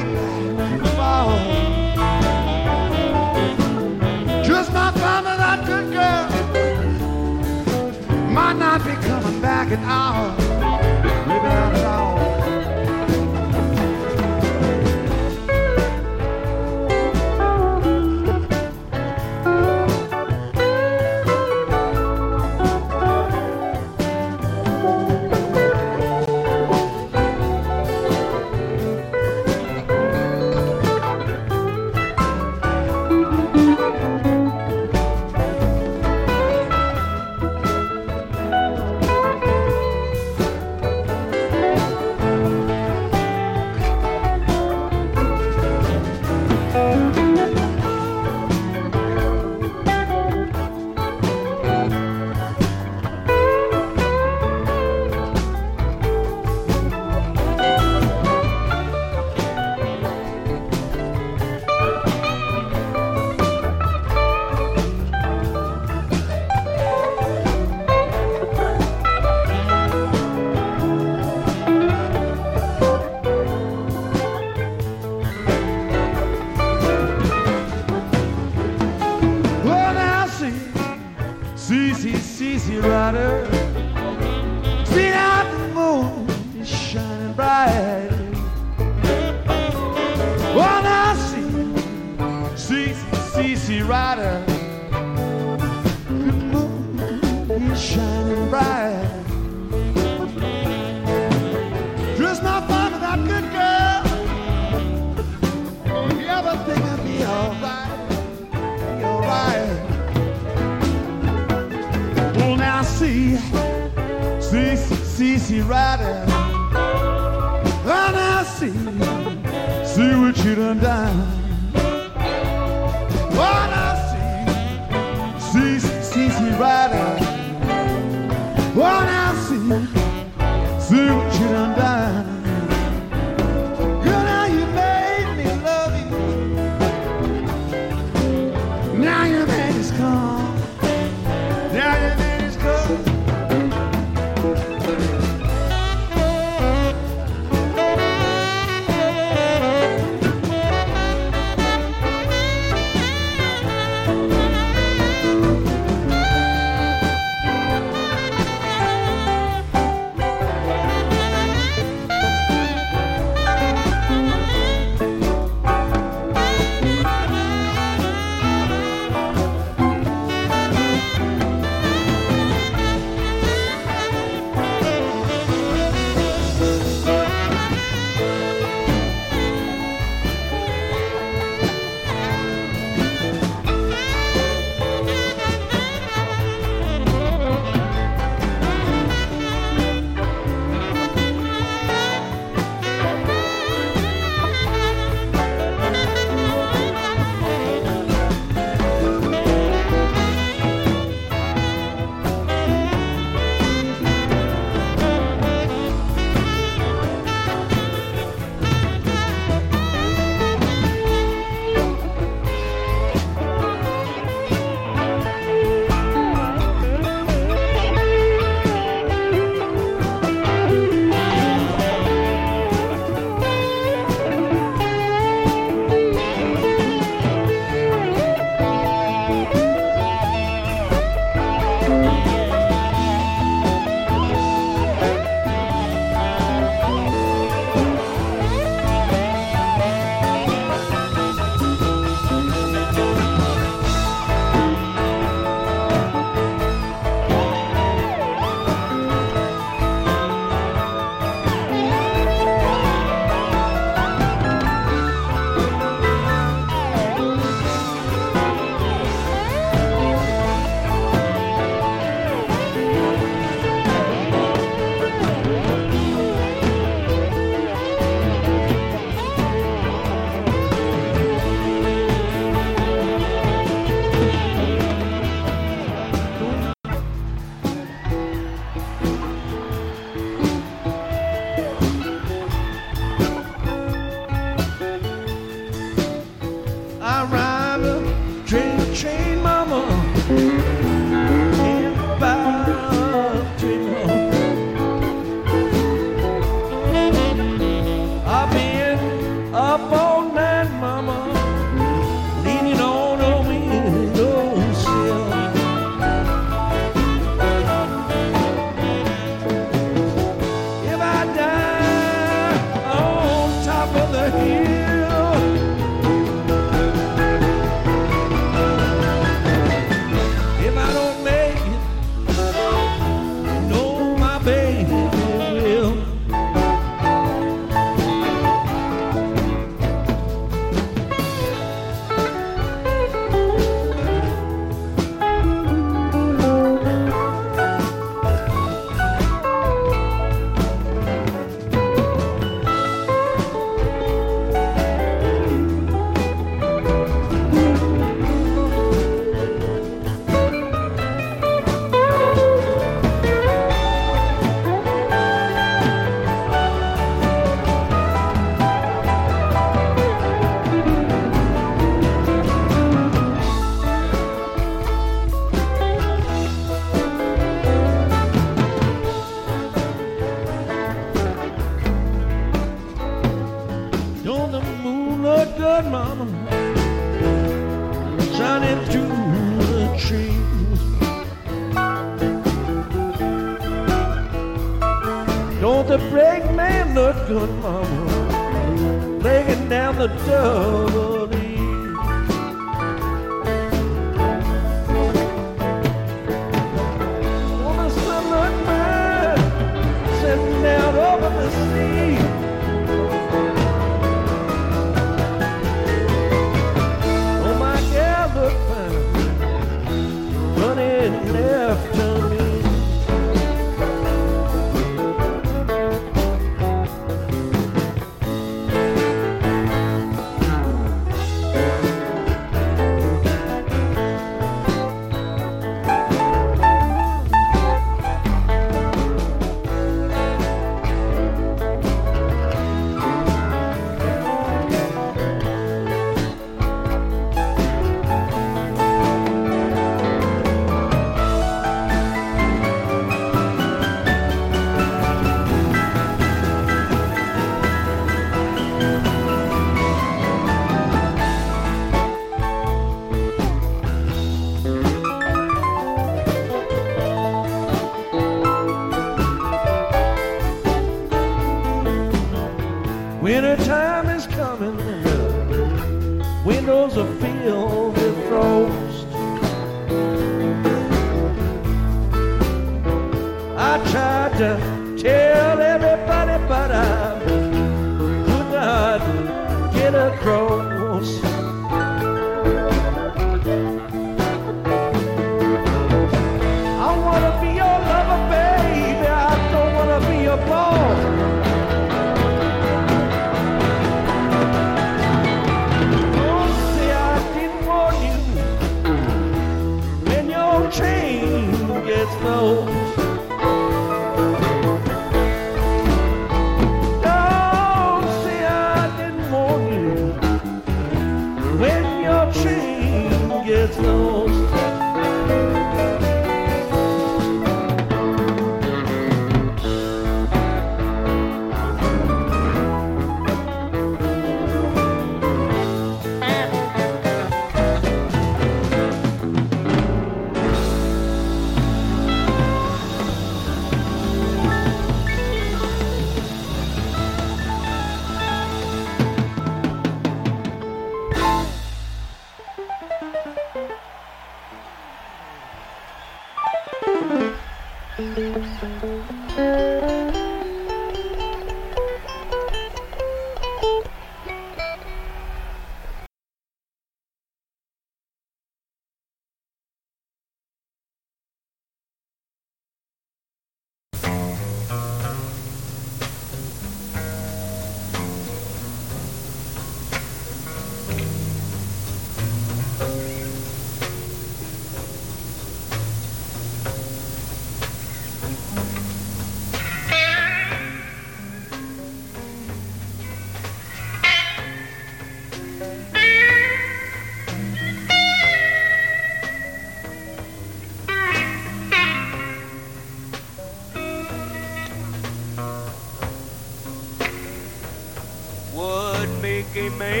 game, made.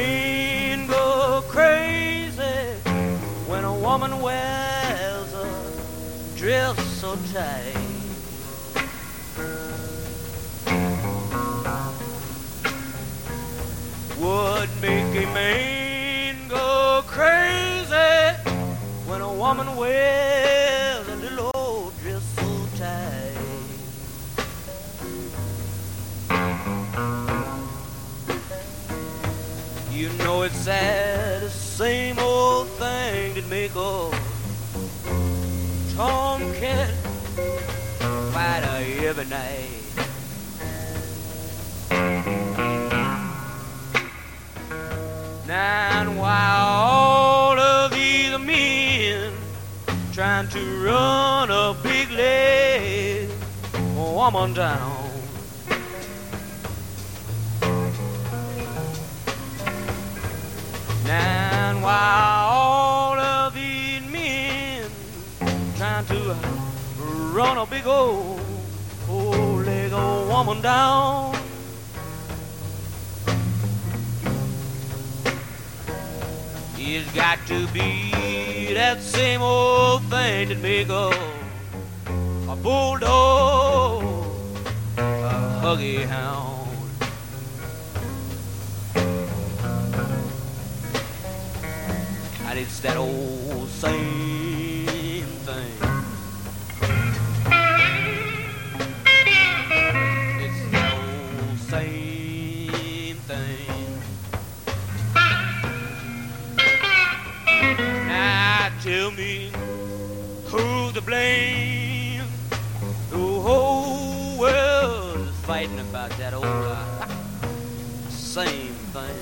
trying to run a big old, old leg old woman down. It's got to be that same old thing that make a, a bulldog a huggy hound. And it's that old same blame. The whole world is fighting about that old uh, same thing.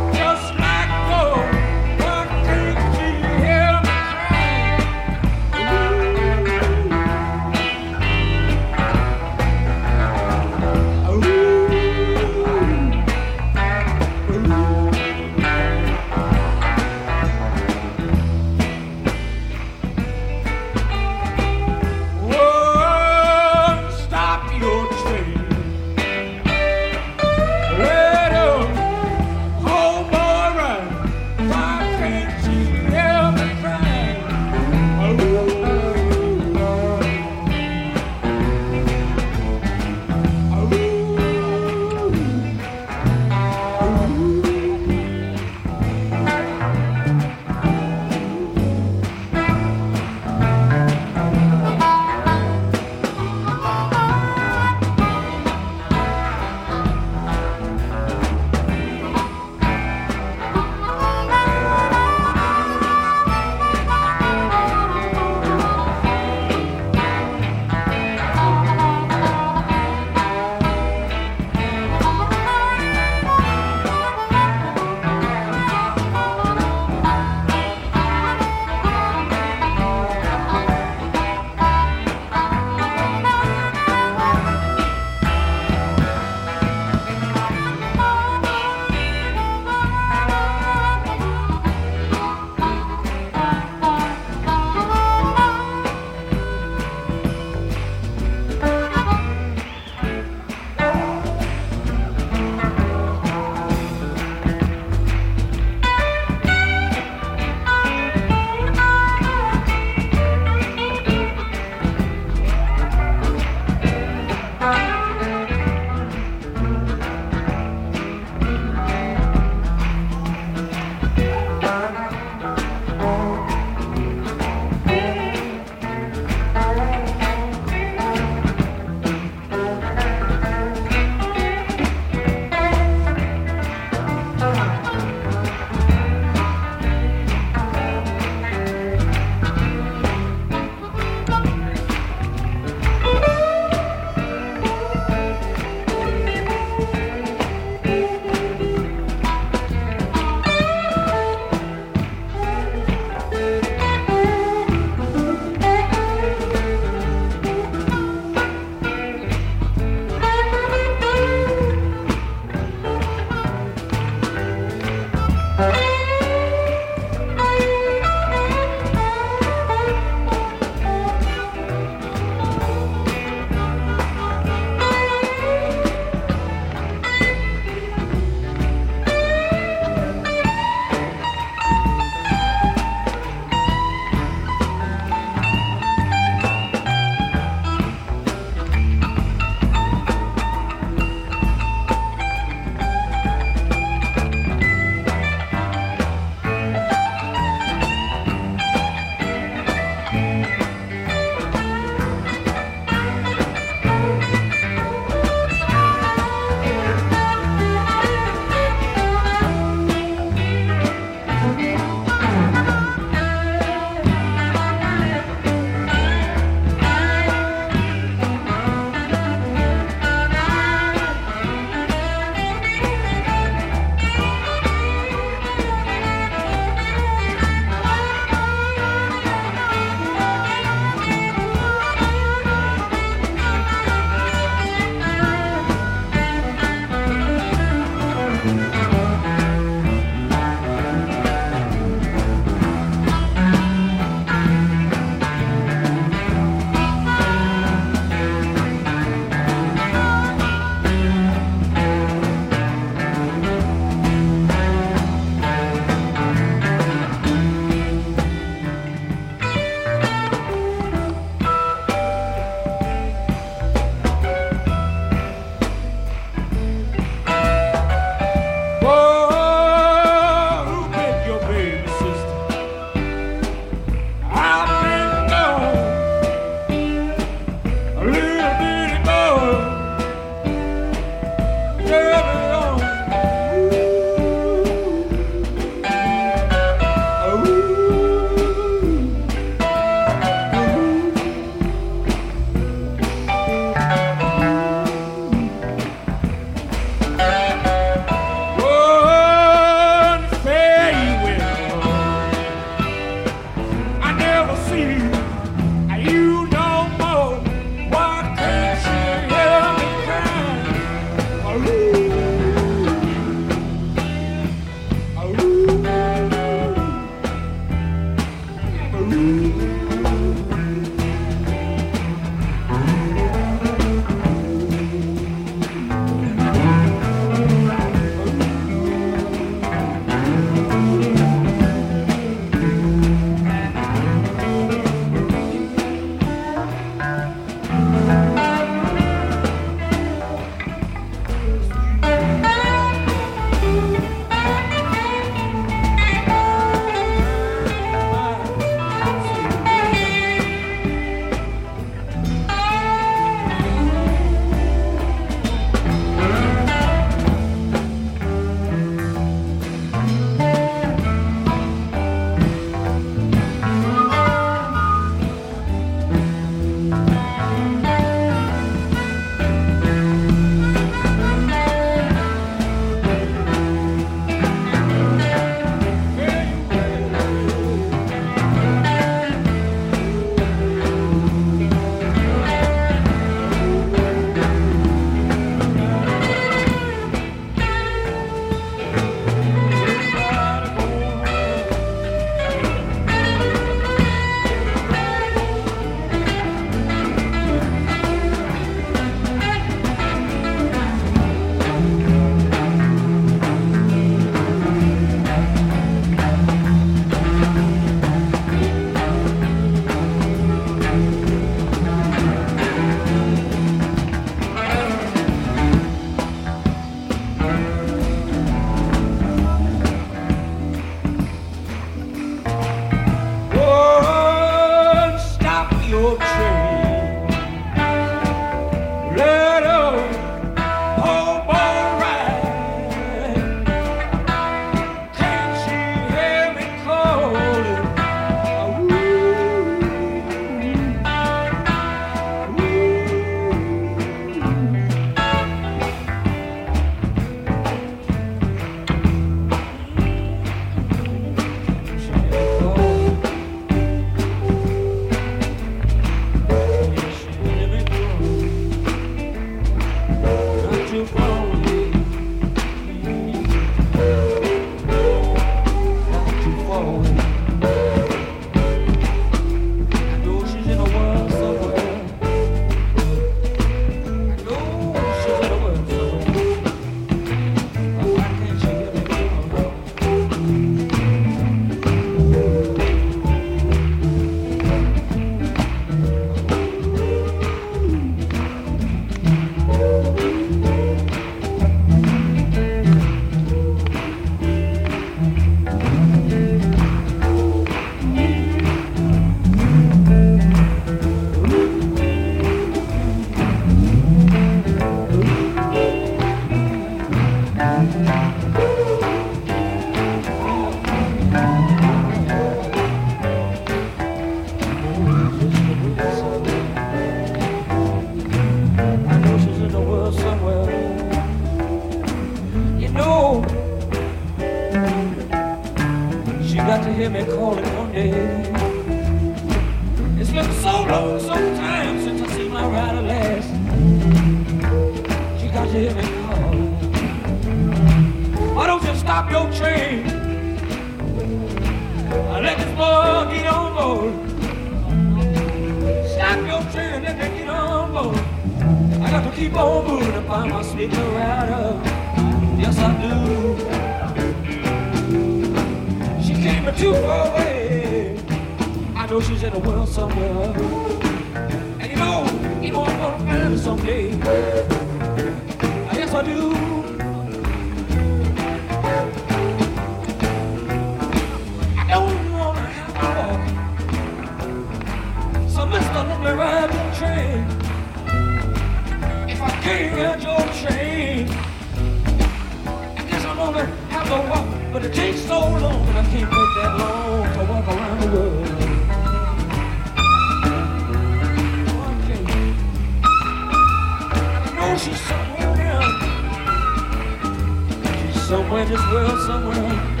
Somewhere.